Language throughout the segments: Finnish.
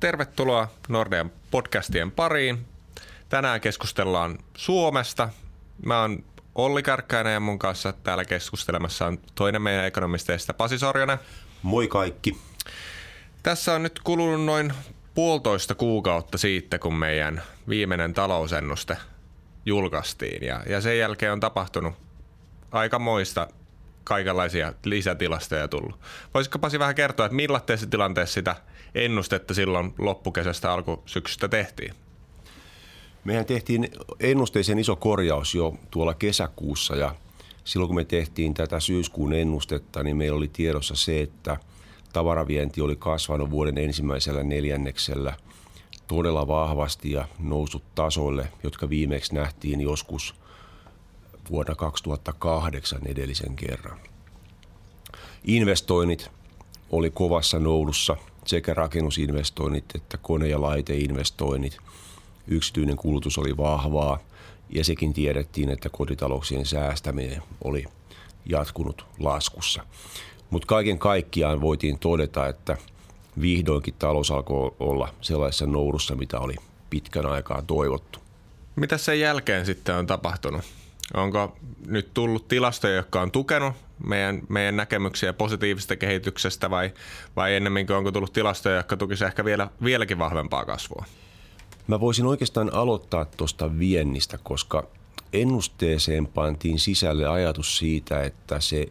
Tervetuloa Nordean podcastien pariin. Tänään keskustellaan Suomesta. Mä oon Olli Kärkkäinen ja mun kanssa täällä keskustelemassa on toinen meidän ekonomisteista Pasi Sorjonen. Moi kaikki. Tässä on nyt kulunut noin puolitoista kuukautta siitä, kun meidän viimeinen talousennuste julkaistiin. Ja, ja sen jälkeen on tapahtunut aika moista kaikenlaisia lisätilastoja tullut. Voisitko Pasi vähän kertoa, että millaisessa tilanteessa sitä ennustetta silloin loppukesästä alkusyksystä tehtiin? Mehän tehtiin ennusteisen iso korjaus jo tuolla kesäkuussa ja silloin kun me tehtiin tätä syyskuun ennustetta, niin meillä oli tiedossa se, että tavaravienti oli kasvanut vuoden ensimmäisellä neljänneksellä todella vahvasti ja noussut tasoille, jotka viimeksi nähtiin joskus vuonna 2008 edellisen kerran. Investoinnit oli kovassa noudussa, sekä rakennusinvestoinnit että kone- ja laiteinvestoinnit – yksityinen kulutus oli vahvaa ja sekin tiedettiin, että kotitalouksien säästäminen oli jatkunut laskussa. Mutta kaiken kaikkiaan voitiin todeta, että vihdoinkin talous alkoi olla sellaisessa noudussa, mitä oli pitkän aikaa toivottu. Mitä sen jälkeen sitten on tapahtunut? Onko nyt tullut tilastoja, jotka on tukenut meidän, meidän näkemyksiä positiivisesta kehityksestä vai, vai ennemminkin onko tullut tilastoja, jotka tukisivat ehkä vielä, vieläkin vahvempaa kasvua? Mä voisin oikeastaan aloittaa tuosta viennistä, koska ennusteeseen pantiin sisälle ajatus siitä, että se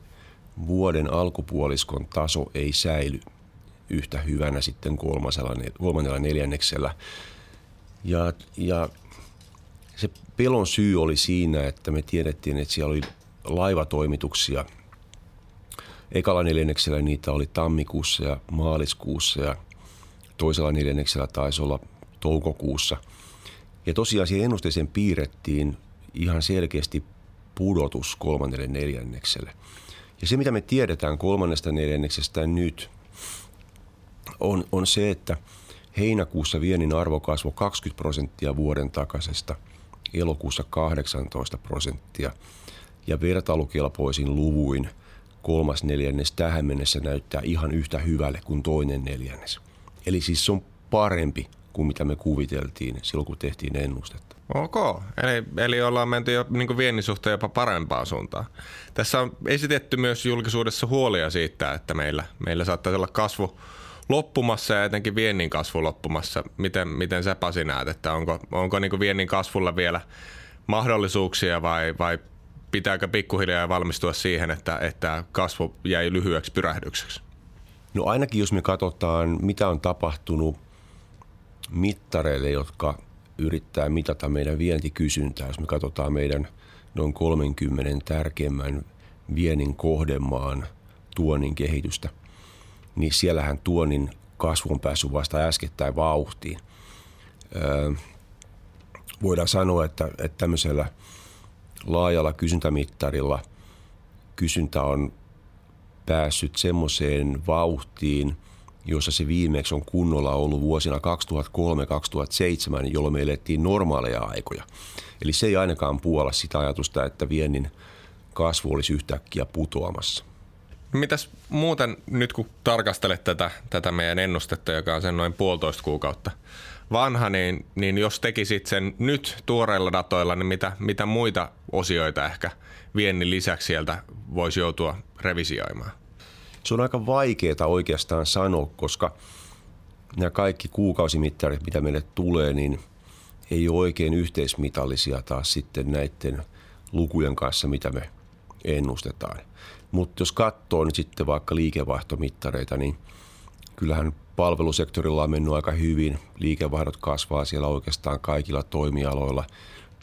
vuoden alkupuoliskon taso ei säily yhtä hyvänä sitten kolmannella neljänneksellä. Ja, ja se pelon syy oli siinä, että me tiedettiin, että siellä oli laivatoimituksia. Ekalla neljänneksellä niitä oli tammikuussa ja maaliskuussa ja toisella neljänneksellä taisi olla toukokuussa. Ja tosiaan siihen ennusteeseen piirrettiin ihan selkeästi pudotus kolmannelle neljännekselle. Ja se, mitä me tiedetään kolmannesta neljänneksestä nyt, on, on se, että heinäkuussa viennin arvo kasvoi 20 prosenttia vuoden takaisesta, elokuussa 18 prosenttia ja vertailukelpoisin luvuin kolmas neljännes tähän mennessä näyttää ihan yhtä hyvälle kuin toinen neljännes. Eli siis se on parempi kuin mitä me kuviteltiin silloin, kun tehtiin ennustetta. Ok, eli, eli ollaan menty jo niin viennin suhteen jopa parempaan suuntaan. Tässä on esitetty myös julkisuudessa huolia siitä, että meillä, meillä saattaisi olla kasvu loppumassa ja etenkin viennin kasvu loppumassa. Miten, miten sä Pasi näet, että onko, onko niin viennin kasvulla vielä mahdollisuuksia vai, vai pitääkö pikkuhiljaa valmistua siihen, että, että kasvu jäi lyhyeksi pyrähdykseksi? No ainakin jos me katsotaan, mitä on tapahtunut mittareille, jotka yrittää mitata meidän vientikysyntää. Jos me katsotaan meidän noin 30 tärkeimmän viennin kohdemaan tuonnin kehitystä, niin siellähän tuonnin kasvu on päässyt vasta äskettäin vauhtiin. Öö, voidaan sanoa, että, että tämmöisellä laajalla kysyntämittarilla kysyntä on päässyt semmoiseen vauhtiin – jossa se viimeksi on kunnolla ollut vuosina 2003-2007, jolloin me elettiin normaaleja aikoja. Eli se ei ainakaan puolla sitä ajatusta, että viennin kasvu olisi yhtäkkiä putoamassa. Mitäs muuten nyt kun tarkastelet tätä, tätä meidän ennustetta, joka on sen noin puolitoista kuukautta vanha, niin, niin jos tekisit sen nyt tuoreilla datoilla, niin mitä, mitä muita osioita ehkä viennin lisäksi sieltä voisi joutua revisioimaan? se on aika vaikeaa oikeastaan sanoa, koska nämä kaikki kuukausimittarit, mitä meille tulee, niin ei ole oikein yhteismitallisia taas sitten näiden lukujen kanssa, mitä me ennustetaan. Mutta jos katsoo nyt sitten vaikka liikevaihtomittareita, niin kyllähän palvelusektorilla on mennyt aika hyvin. Liikevaihdot kasvaa siellä oikeastaan kaikilla toimialoilla.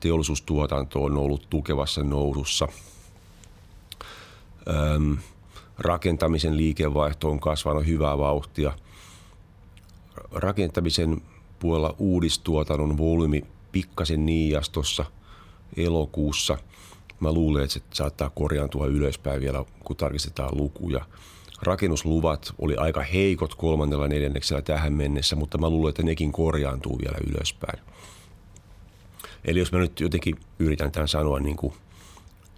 Teollisuustuotanto on ollut tukevassa nousussa. Öm, rakentamisen liikevaihto on kasvanut hyvää vauhtia. Rakentamisen puolella uudistuotannon volyymi pikkasen niiastossa elokuussa. Mä luulen, että se saattaa korjaantua ylöspäin vielä, kun tarkistetaan lukuja. Rakennusluvat oli aika heikot kolmannella neljänneksellä tähän mennessä, mutta mä luulen, että nekin korjaantuu vielä ylöspäin. Eli jos mä nyt jotenkin yritän tämän sanoa niin kuin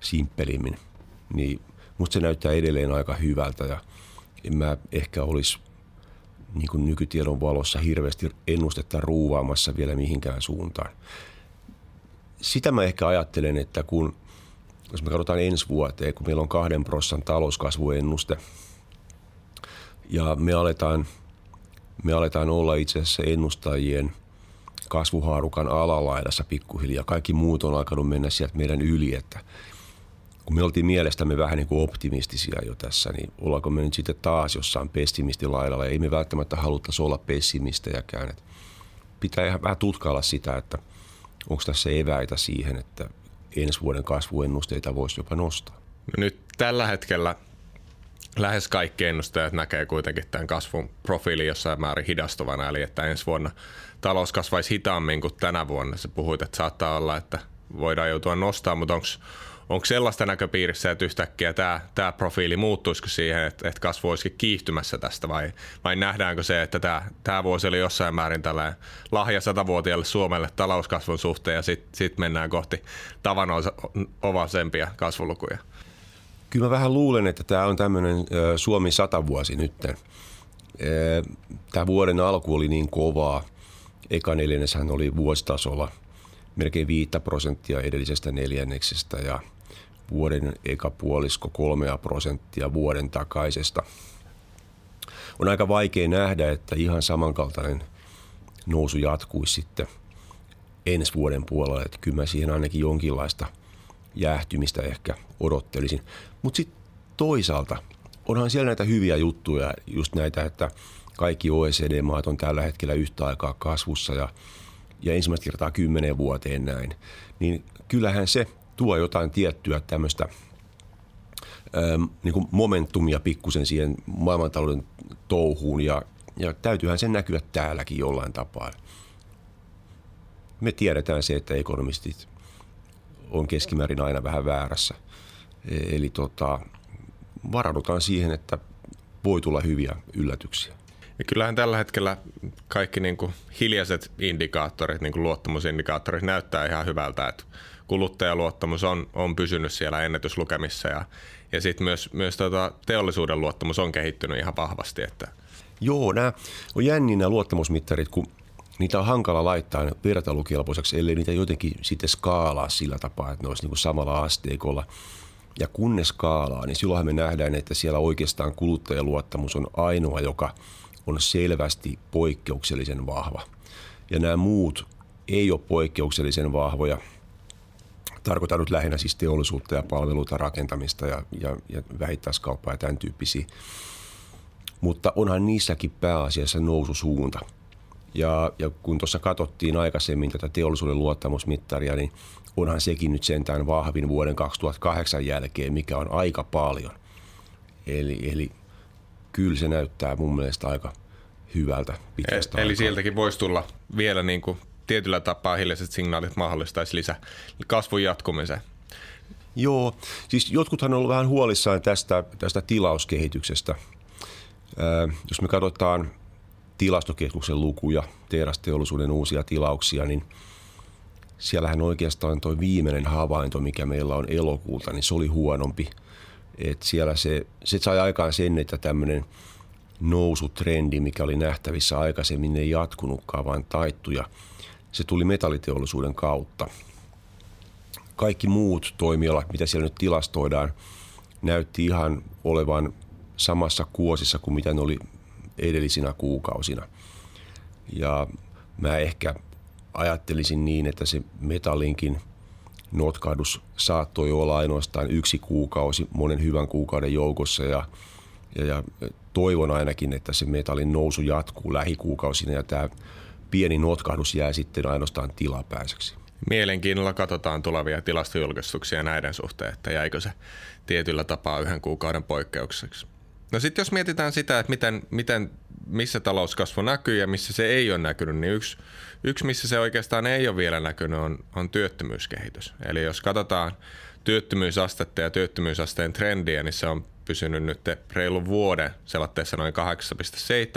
simppelimmin, niin musta se näyttää edelleen aika hyvältä ja en mä ehkä olisi niin kuin nykytiedon valossa hirveästi ennustetta ruuvaamassa vielä mihinkään suuntaan. Sitä mä ehkä ajattelen, että kun jos me katsotaan ensi vuoteen, kun meillä on kahden prossan talouskasvuennuste ja me aletaan, me aletaan olla itse asiassa ennustajien kasvuhaarukan alalaidassa pikkuhiljaa. Kaikki muut on alkanut mennä sieltä meidän yli, että kun me oltiin mielestämme vähän niin kuin optimistisia jo tässä, niin ollaanko me nyt sitten taas jossain pessimistilaidalla. Ei me välttämättä haluttaisi olla pessimistejäkään. Että pitää ihan vähän tutkailla sitä, että onko tässä eväitä siihen, että ensi vuoden kasvuennusteita voisi jopa nostaa. No nyt tällä hetkellä lähes kaikki ennustajat näkee kuitenkin tämän kasvun profiilin jossain määrin hidastuvana, eli että ensi vuonna talous kasvaisi hitaammin kuin tänä vuonna. Se puhuit, että saattaa olla, että voidaan joutua nostamaan, mutta onko onko sellaista näköpiirissä, että yhtäkkiä tämä, tämä profiili muuttuisiko siihen, että, että kasvu olisikin kiihtymässä tästä vai, vai nähdäänkö se, että tämä, tämä vuosi oli jossain määrin tällainen lahja satavuotiaalle Suomelle talouskasvun suhteen ja sitten sit mennään kohti tavanomaisempia kasvulukuja? Kyllä mä vähän luulen, että tämä on tämmöinen Suomi sata vuosi nyt. Tämä vuoden alku oli niin kovaa. Eka neljänneshän oli vuositasolla melkein 5 prosenttia edellisestä neljänneksestä ja – vuoden eka puolisko kolmea prosenttia vuoden takaisesta. On aika vaikea nähdä, että ihan samankaltainen nousu jatkuisi sitten ensi vuoden puolella. Että kyllä mä siihen ainakin jonkinlaista jäähtymistä ehkä odottelisin. Mutta sitten toisaalta onhan siellä näitä hyviä juttuja, just näitä, että kaikki OECD-maat on tällä hetkellä yhtä aikaa kasvussa ja, ja ensimmäistä kertaa kymmenen vuoteen näin. Niin kyllähän se tuo jotain tiettyä tämmöistä niin momentumia pikkusen siihen maailmantalouden touhuun ja, ja täytyyhän sen näkyä täälläkin jollain tapaa. Me tiedetään se, että ekonomistit on keskimäärin aina vähän väärässä. E, eli tota, varaudutaan siihen, että voi tulla hyviä yllätyksiä. Ja kyllähän tällä hetkellä kaikki niin kuin hiljaiset indikaattorit, niin kuin luottamusindikaattorit näyttää ihan hyvältä, että kuluttajaluottamus on, on pysynyt siellä ennätyslukemissa ja, ja sitten myös, myös tota teollisuuden luottamus on kehittynyt ihan vahvasti. Että. Joo, nämä on jänniä nämä luottamusmittarit, kun niitä on hankala laittaa vertailukelpoiseksi, ellei niitä jotenkin sitten skaalaa sillä tapaa, että ne olisi niin samalla asteikolla. Ja kun ne skaalaa, niin silloinhan me nähdään, että siellä oikeastaan kuluttajaluottamus on ainoa, joka on selvästi poikkeuksellisen vahva. Ja nämä muut ei ole poikkeuksellisen vahvoja – tarkoitan nyt lähinnä siis teollisuutta ja palveluita, rakentamista ja, ja, ja vähittäiskauppaa ja tämän tyyppisiä. Mutta onhan niissäkin pääasiassa noususuunta. Ja, ja kun tuossa katsottiin aikaisemmin tätä teollisuuden luottamusmittaria, niin onhan sekin nyt sentään vahvin vuoden 2008 jälkeen, mikä on aika paljon. Eli, eli kyllä se näyttää mun mielestä aika hyvältä pitkästä Eli aikaa. sieltäkin voisi tulla vielä niin kuin tietyllä tapaa hiljaiset signaalit mahdollistaisi lisää kasvun jatkumisen. Joo, siis jotkuthan on ollut vähän huolissaan tästä, tästä tilauskehityksestä. Ää, jos me katsotaan tilastokeskuksen lukuja, teurasteollisuuden uusia tilauksia, niin siellähän oikeastaan tuo viimeinen havainto, mikä meillä on elokuulta, niin se oli huonompi. Et siellä se, se sai aikaan sen, että tämmöinen nousutrendi, mikä oli nähtävissä aikaisemmin, ei jatkunutkaan, vaan taittuja – se tuli metalliteollisuuden kautta. Kaikki muut toimialat, mitä siellä nyt tilastoidaan, näytti ihan olevan samassa kuosissa kuin mitä ne oli edellisinä kuukausina. Ja mä ehkä ajattelisin niin, että se metallinkin notkahdus saattoi olla ainoastaan yksi kuukausi monen hyvän kuukauden joukossa ja, ja, ja toivon ainakin, että se metallin nousu jatkuu lähikuukausina ja tämä pieni notkahdus jää sitten ainoastaan tilapäiseksi. Mielenkiinnolla katsotaan tulevia tilastojulkistuksia näiden suhteen, että jäikö se tietyllä tapaa yhden kuukauden poikkeukseksi. No sitten jos mietitään sitä, että miten, miten, missä talouskasvu näkyy ja missä se ei ole näkynyt, niin yksi, yksi missä se oikeastaan ei ole vielä näkynyt, on, on työttömyyskehitys. Eli jos katsotaan työttömyysastetta ja työttömyysasteen trendiä, niin se on pysynyt nyt reilun vuoden selatteessa noin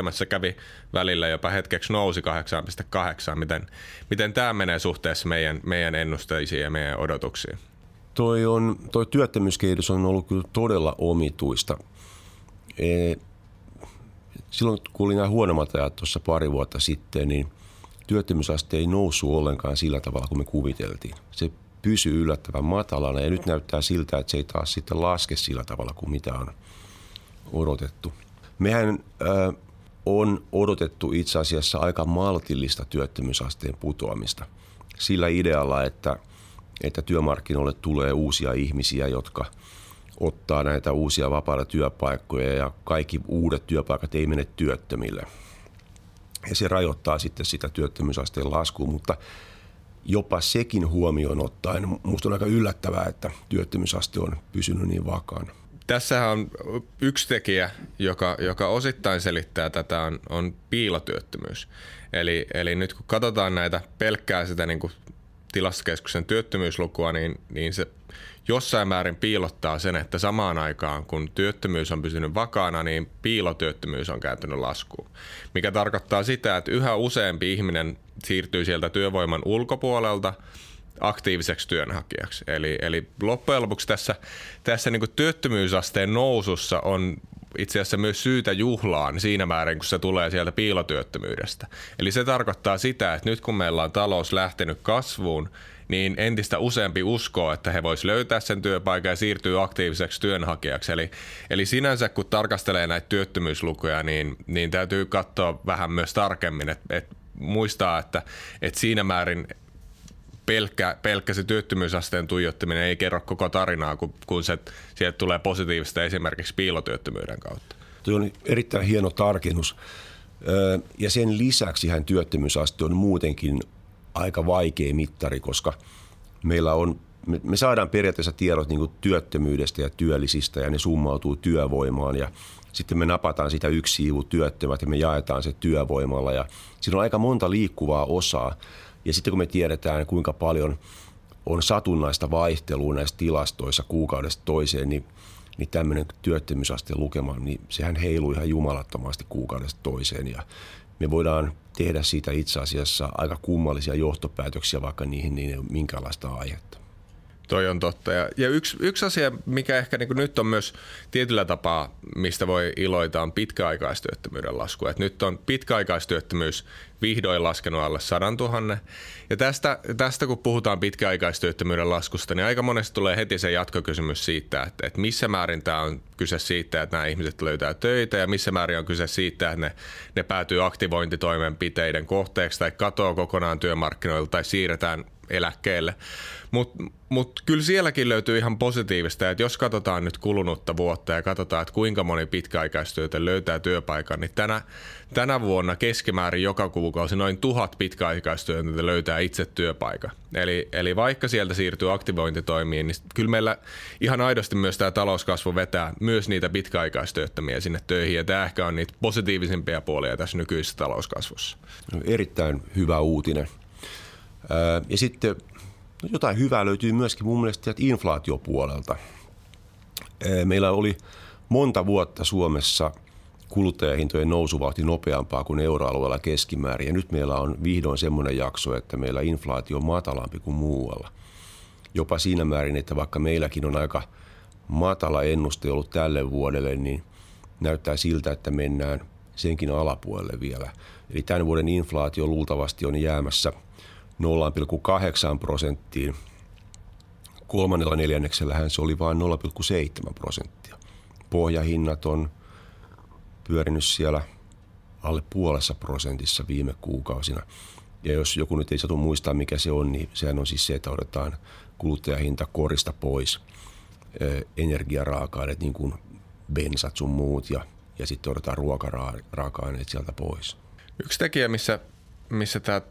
8,7. Se kävi välillä jopa hetkeksi nousi 8,8. Miten, miten tämä menee suhteessa meidän, meidän ennusteisiin ja meidän odotuksiin? Toi, on, toi työttömyyskehitys on ollut kyllä todella omituista. Silloin kun oli nämä huonommat ajat tuossa pari vuotta sitten, niin työttömyysaste ei noussut ollenkaan sillä tavalla kuin me kuviteltiin. Se pysyy yllättävän matalana ja nyt näyttää siltä, että se ei taas sitten laske sillä tavalla kuin mitä on odotettu. Mehän äh, on odotettu itse asiassa aika maltillista työttömyysasteen putoamista sillä idealla, että, että työmarkkinoille tulee uusia ihmisiä, jotka ottaa näitä uusia vapaita työpaikkoja ja kaikki uudet työpaikat ei mene työttömille. Ja se rajoittaa sitten sitä työttömyysasteen laskua, mutta jopa sekin huomioon ottaen, minusta on aika yllättävää, että työttömyysaste on pysynyt niin vakaana. Tässähän on yksi tekijä, joka, joka osittain selittää tätä, on, on piilotyöttömyys. Eli, eli nyt kun katsotaan näitä pelkkää sitä niin kuin tilastokeskuksen työttömyyslukua, niin, niin se jossain määrin piilottaa sen, että samaan aikaan kun työttömyys on pysynyt vakaana, niin piilotyöttömyys on kääntynyt laskuun. Mikä tarkoittaa sitä, että yhä useampi ihminen siirtyy sieltä työvoiman ulkopuolelta aktiiviseksi työnhakijaksi. Eli, eli loppujen lopuksi tässä, tässä niin työttömyysasteen nousussa on itse asiassa myös syytä juhlaan siinä määrin, kun se tulee sieltä piilotyöttömyydestä. Eli se tarkoittaa sitä, että nyt kun meillä on talous lähtenyt kasvuun, niin entistä useampi uskoo, että he vois löytää sen työpaikan ja siirtyy aktiiviseksi työnhakijaksi. Eli, eli sinänsä kun tarkastelee näitä työttömyyslukuja, niin, niin täytyy katsoa vähän myös tarkemmin, että, että muistaa, että, että siinä määrin pelkkä, pelkkä se työttömyysasteen tuijottaminen ei kerro koko tarinaa, kun, kun se, sieltä tulee positiivista esimerkiksi piilotyöttömyyden kautta. Tuo on erittäin hieno tarkennus. Ja sen lisäksi hän työttömyysaste on muutenkin aika vaikea mittari, koska meillä on, me saadaan periaatteessa tiedot niin työttömyydestä ja työllisistä ja ne summautuu työvoimaan ja sitten me napataan sitä yksi siivu työttömät ja me jaetaan se työvoimalla ja siinä on aika monta liikkuvaa osaa. Ja sitten kun me tiedetään, kuinka paljon on satunnaista vaihtelua näissä tilastoissa kuukaudesta toiseen, niin, niin tämmöinen työttömyysasteen lukema, niin sehän heiluu ihan jumalattomasti kuukaudesta toiseen. Ja me voidaan tehdä siitä itse asiassa aika kummallisia johtopäätöksiä, vaikka niihin niin ei ole minkäänlaista aihetta. Toi on totta. Ja, ja yksi, yksi asia, mikä ehkä niin nyt on myös tietyllä tapaa, mistä voi iloita, on pitkäaikaistyöttömyyden lasku. Et nyt on pitkäaikaistyöttömyys vihdoin laskenut alle 100 000. Ja tästä, tästä kun puhutaan pitkäaikaistyöttömyyden laskusta, niin aika monesti tulee heti se jatkokysymys siitä, että, että missä määrin tämä on kyse siitä, että nämä ihmiset löytää töitä ja missä määrin on kyse siitä, että ne, ne päätyy aktivointitoimenpiteiden kohteeksi tai katoaa kokonaan työmarkkinoilta tai siirretään eläkkeelle. Mutta mut kyllä sielläkin löytyy ihan positiivista, että jos katsotaan nyt kulunutta vuotta ja katsotaan, että kuinka moni pitkäaikaistyötä löytää työpaikan, niin tänä, tänä vuonna keskimäärin joka kuukausi noin tuhat pitkäaikaistyötä löytää itse työpaikan. Eli, eli vaikka sieltä siirtyy aktivointitoimiin, niin kyllä meillä ihan aidosti myös tämä talouskasvu vetää myös niitä pitkäaikaistyöttömiä sinne töihin, ja tämä ehkä on niitä positiivisimpia puolia tässä nykyisessä talouskasvussa. Erittäin hyvä uutinen. Ja sitten no jotain hyvää löytyy myöskin mun mielestä inflaatiopuolelta. Meillä oli monta vuotta Suomessa kuluttajahintojen nousuvauhti nopeampaa kuin euroalueella keskimäärin. Ja nyt meillä on vihdoin semmoinen jakso, että meillä inflaatio on matalampi kuin muualla. Jopa siinä määrin, että vaikka meilläkin on aika matala ennuste ollut tälle vuodelle, niin näyttää siltä, että mennään senkin alapuolelle vielä. Eli tämän vuoden inflaatio luultavasti on jäämässä – 0,8 prosenttiin. Kolmannella neljänneksellähän se oli vain 0,7 prosenttia. Pohjahinnat on pyörinyt siellä alle puolessa prosentissa viime kuukausina. Ja jos joku nyt ei satu muistaa, mikä se on, niin sehän on siis se, että otetaan kuluttajahinta korista pois energiaraaka-aineet, niin kuin bensat sun muut, ja, ja sitten otetaan ruokaraaka-aineet sieltä pois. Yksi tekijä, missä, missä tämä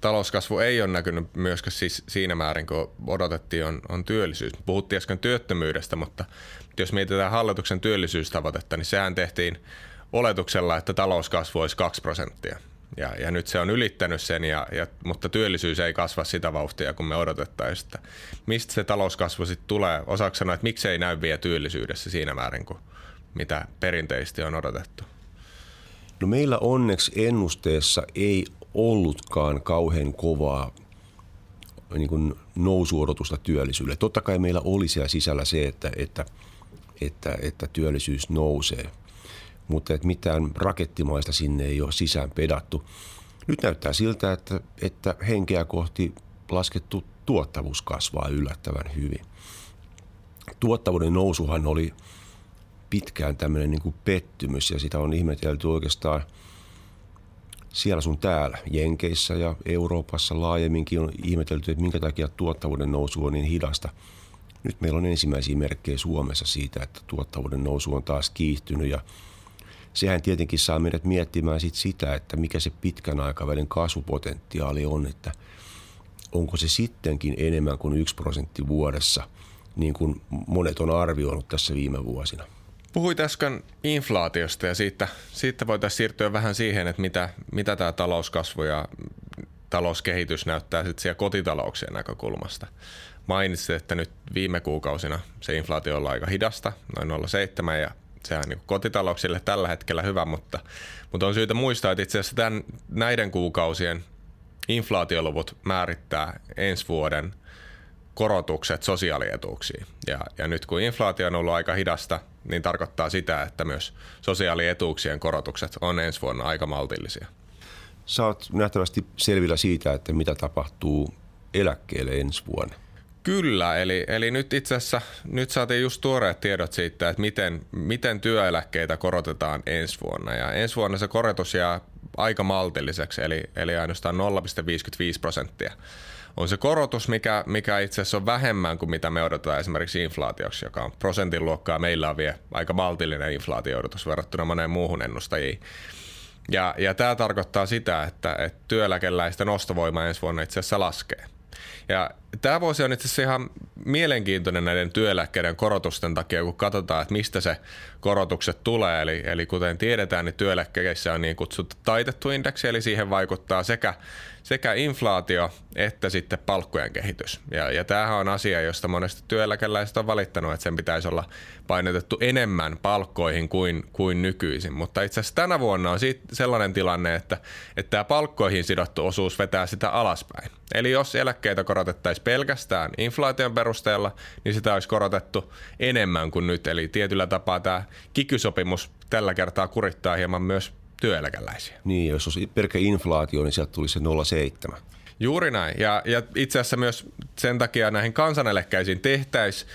talouskasvu ei ole näkynyt myöskään siis siinä määrin, kun odotettiin, on, on työllisyys. Puhuttiin äsken työttömyydestä, mutta jos mietitään hallituksen työllisyystavoitetta, niin sehän tehtiin oletuksella, että talouskasvu olisi 2 prosenttia. Ja, ja nyt se on ylittänyt sen, ja, ja, mutta työllisyys ei kasva sitä vauhtia, kun me odotettaisiin. Että mistä se talouskasvu sitten tulee? Osaako sanoa, että miksi ei näy vielä työllisyydessä siinä määrin kuin mitä perinteisesti on odotettu? No meillä onneksi ennusteessa ei ollutkaan kauhean kovaa niin kuin nousuodotusta työllisyydelle. Totta kai meillä oli siellä sisällä se, että, että, että, että työllisyys nousee. mutta että mitään rakettimaista sinne ei ole sisään pedattu. Nyt näyttää siltä, että, että henkeä kohti laskettu tuottavuus kasvaa yllättävän hyvin. Tuottavuuden nousuhan oli pitkään tämmöinen niin kuin pettymys ja sitä on ihmetelty oikeastaan siellä sun täällä, Jenkeissä ja Euroopassa laajemminkin on ihmetelty, että minkä takia tuottavuuden nousu on niin hidasta. Nyt meillä on ensimmäisiä merkkejä Suomessa siitä, että tuottavuuden nousu on taas kiihtynyt ja sehän tietenkin saa meidät miettimään sit sitä, että mikä se pitkän aikavälin kasvupotentiaali on, että onko se sittenkin enemmän kuin yksi prosentti vuodessa, niin kuin monet on arvioinut tässä viime vuosina. Puhuit äsken inflaatiosta ja siitä, siitä voitaisiin siirtyä vähän siihen, että mitä, mitä tämä talouskasvu ja talouskehitys näyttää sitten siellä kotitalouksien näkökulmasta. Mainitsit, että nyt viime kuukausina se inflaatio on aika hidasta, noin 0,7 ja se on niin kotitalouksille tällä hetkellä hyvä, mutta, mutta on syytä muistaa, että itse asiassa tämän, näiden kuukausien inflaatioluvut määrittää ensi vuoden korotukset sosiaalietuuksiin. Ja, ja nyt kun inflaatio on ollut aika hidasta, niin tarkoittaa sitä, että myös sosiaalietuuksien korotukset on ensi vuonna aika maltillisia. Sä oot nähtävästi selvillä siitä, että mitä tapahtuu eläkkeelle ensi vuonna. Kyllä, eli, eli nyt itse asiassa nyt saatiin just tuoreet tiedot siitä, että miten, miten työeläkkeitä korotetaan ensi vuonna. Ja ensi vuonna se korotus jää aika maltilliseksi, eli, eli ainoastaan 0,55 prosenttia on se korotus, mikä, mikä itse asiassa on vähemmän kuin mitä me odotetaan esimerkiksi inflaatioksi, joka on prosentin luokkaa. Meillä on vielä aika maltillinen inflaatio-odotus verrattuna moneen muuhun ennustajiin. Ja, ja tämä tarkoittaa sitä, että, että työeläkeläisten ostovoima ensi vuonna itse asiassa laskee. Ja tämä vuosi on itse asiassa ihan mielenkiintoinen näiden työeläkkeiden korotusten takia, kun katsotaan, että mistä se korotukset tulee. Eli, eli kuten tiedetään, niin työeläkkeissä on niin kutsuttu taitettu indeksi, eli siihen vaikuttaa sekä sekä inflaatio että sitten palkkojen kehitys. Ja, ja tämähän on asia, josta monesti työeläkeläiset on valittanut, että sen pitäisi olla painotettu enemmän palkkoihin kuin, kuin nykyisin. Mutta itse asiassa tänä vuonna on siitä sellainen tilanne, että, että tämä palkkoihin sidottu osuus vetää sitä alaspäin. Eli jos eläkkeitä korotettaisiin pelkästään inflaation perusteella, niin sitä olisi korotettu enemmän kuin nyt. Eli tietyllä tapaa tämä kikysopimus tällä kertaa kurittaa hieman myös työeläkeläisiä. Niin, jos olisi pelkkä inflaatio, niin sieltä tulisi se 0,7. Juuri näin. Ja, ja itse asiassa myös sen takia näihin kansaneläkkeisiin tehtäisiin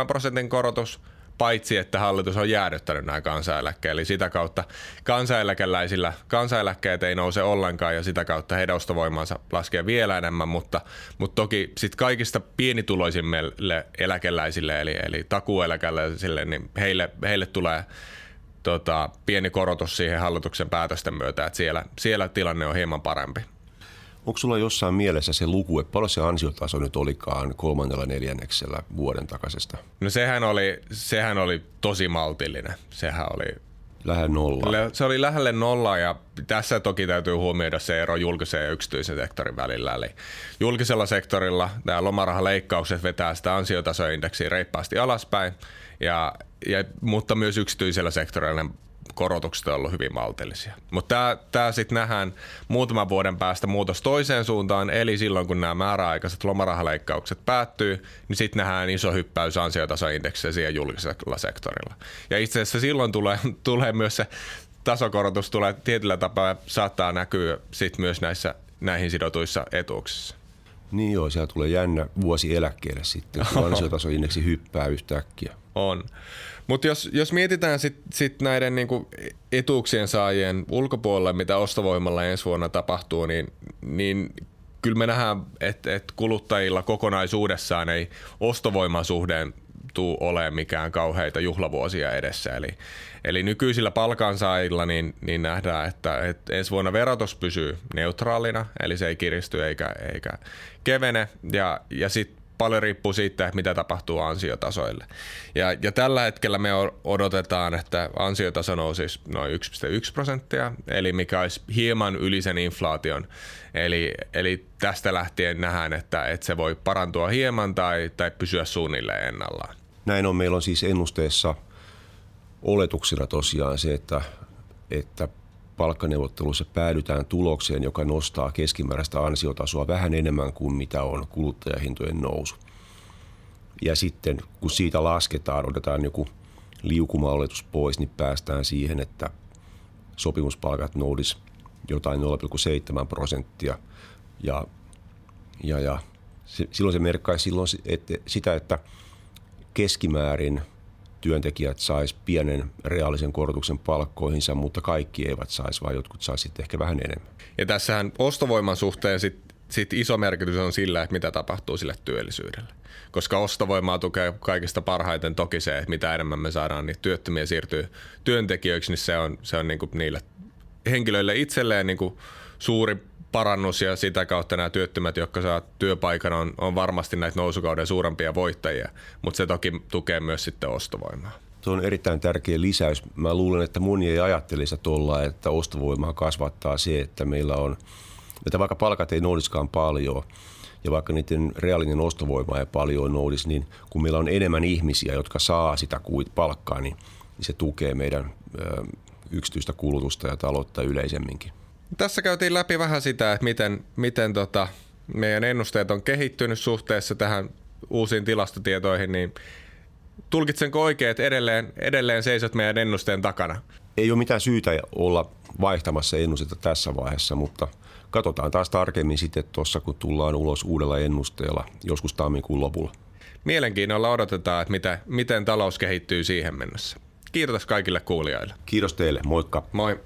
0,7 prosentin korotus, paitsi että hallitus on jäädyttänyt nämä kansaneläkkeet. Eli sitä kautta kansaneläkeläisillä kansaneläkkeet ei nouse ollenkaan ja sitä kautta heidän ostovoimansa laskee vielä enemmän, mutta, mutta toki sit kaikista pienituloisimmille eläkeläisille eli, eli takueläkeläisille, niin heille, heille tulee tota, pieni korotus siihen hallituksen päätösten myötä, että siellä, siellä tilanne on hieman parempi. Onko sulla jossain mielessä se luku, että paljon se ansiotaso nyt olikaan kolmannella neljänneksellä vuoden takaisesta? No sehän oli, sehän oli tosi maltillinen. Sehän oli Lähden nolla. Se oli lähelle nolla ja tässä toki täytyy huomioida se ero julkisen ja yksityisen sektorin välillä. Eli julkisella sektorilla tämä lomarahaleikkaukset vetää sitä ansiotasoindeksiä reippaasti alaspäin ja, ja, mutta myös yksityisellä sektorilla korotukset on ollut hyvin maltillisia. Mutta tämä, sitten nähdään muutaman vuoden päästä muutos toiseen suuntaan, eli silloin kun nämä määräaikaiset lomarahaleikkaukset päättyy, niin sitten nähdään iso hyppäys ansiotasoindeksiä siihen julkisella sektorilla. Ja itse asiassa silloin tulee, tulee myös se tasokorotus tulee tietyllä tapaa saattaa näkyä sit myös näissä näihin sidotuissa etuuksissa. Niin joo, siellä tulee jännä vuosi eläkkeelle sitten, kun ansiotasoindeksi hyppää yhtäkkiä. On. Mutta jos, jos mietitään sitten sit näiden niinku etuuksien saajien ulkopuolelle, mitä ostovoimalla ensi vuonna tapahtuu, niin, niin kyllä me nähdään, että et kuluttajilla kokonaisuudessaan ei ostovoiman suhteen tuu ole mikään kauheita juhlavuosia edessä. Eli, eli nykyisillä palkansaajilla niin, niin nähdään, että, että ensi vuonna verotus pysyy neutraalina, eli se ei kiristy eikä, eikä kevene. Ja, ja sitten paljon riippuu siitä, mitä tapahtuu ansiotasoille. Ja, ja tällä hetkellä me odotetaan, että ansiotaso nousisi noin 1,1 prosenttia, eli mikä olisi hieman yli sen inflaation. Eli, eli tästä lähtien nähdään, että, että se voi parantua hieman tai, tai pysyä suunnilleen ennallaan. Näin on. Meillä on siis ennusteessa oletuksena tosiaan se, että, että palkkaneuvotteluissa päädytään tulokseen, joka nostaa keskimääräistä ansiotasoa vähän enemmän kuin mitä on kuluttajahintojen nousu. Ja sitten kun siitä lasketaan, otetaan joku liukumaoletus pois, niin päästään siihen, että sopimuspalkat noudis jotain 0,7 prosenttia. Ja, ja, ja se, silloin se merkkaisi silloin että, sitä, että keskimäärin työntekijät sais pienen reaalisen korotuksen palkkoihinsa, mutta kaikki eivät saisi, vaan jotkut saisivat ehkä vähän enemmän. Ja tässähän ostovoiman suhteen sit, sit iso merkitys on sillä, että mitä tapahtuu sille työllisyydelle. Koska ostovoimaa tukee kaikista parhaiten toki se, että mitä enemmän me saadaan niin työttömiä siirtyy työntekijöiksi, niin se on, se on niin kuin niille henkilöille itselleen niin kuin suuri parannus ja sitä kautta nämä työttömät, jotka saa työpaikan, on, on varmasti näitä nousukauden suurempia voittajia, mutta se toki tukee myös sitten ostovoimaa. Se on erittäin tärkeä lisäys. Mä luulen, että moni ei ajattelisi tuolla, että ostovoimaa kasvattaa se, että meillä on, että vaikka palkat ei noudiskaan paljon, ja vaikka niiden reaalinen ostovoima ei paljon noudisi, niin kun meillä on enemmän ihmisiä, jotka saa sitä kuit palkkaa, niin se tukee meidän yksityistä kulutusta ja taloutta yleisemminkin. Tässä käytiin läpi vähän sitä, että miten, miten tota, meidän ennusteet on kehittynyt suhteessa tähän uusiin tilastotietoihin, niin tulkitsenko oikein, että edelleen, edelleen seisot meidän ennusteen takana? Ei ole mitään syytä olla vaihtamassa ennustetta tässä vaiheessa, mutta katsotaan taas tarkemmin sitten tuossa, kun tullaan ulos uudella ennusteella joskus tammikuun lopulla. Mielenkiinnolla odotetaan, että mitä, miten talous kehittyy siihen mennessä. Kiitos kaikille kuulijoille. Kiitos teille, moikka. Moi.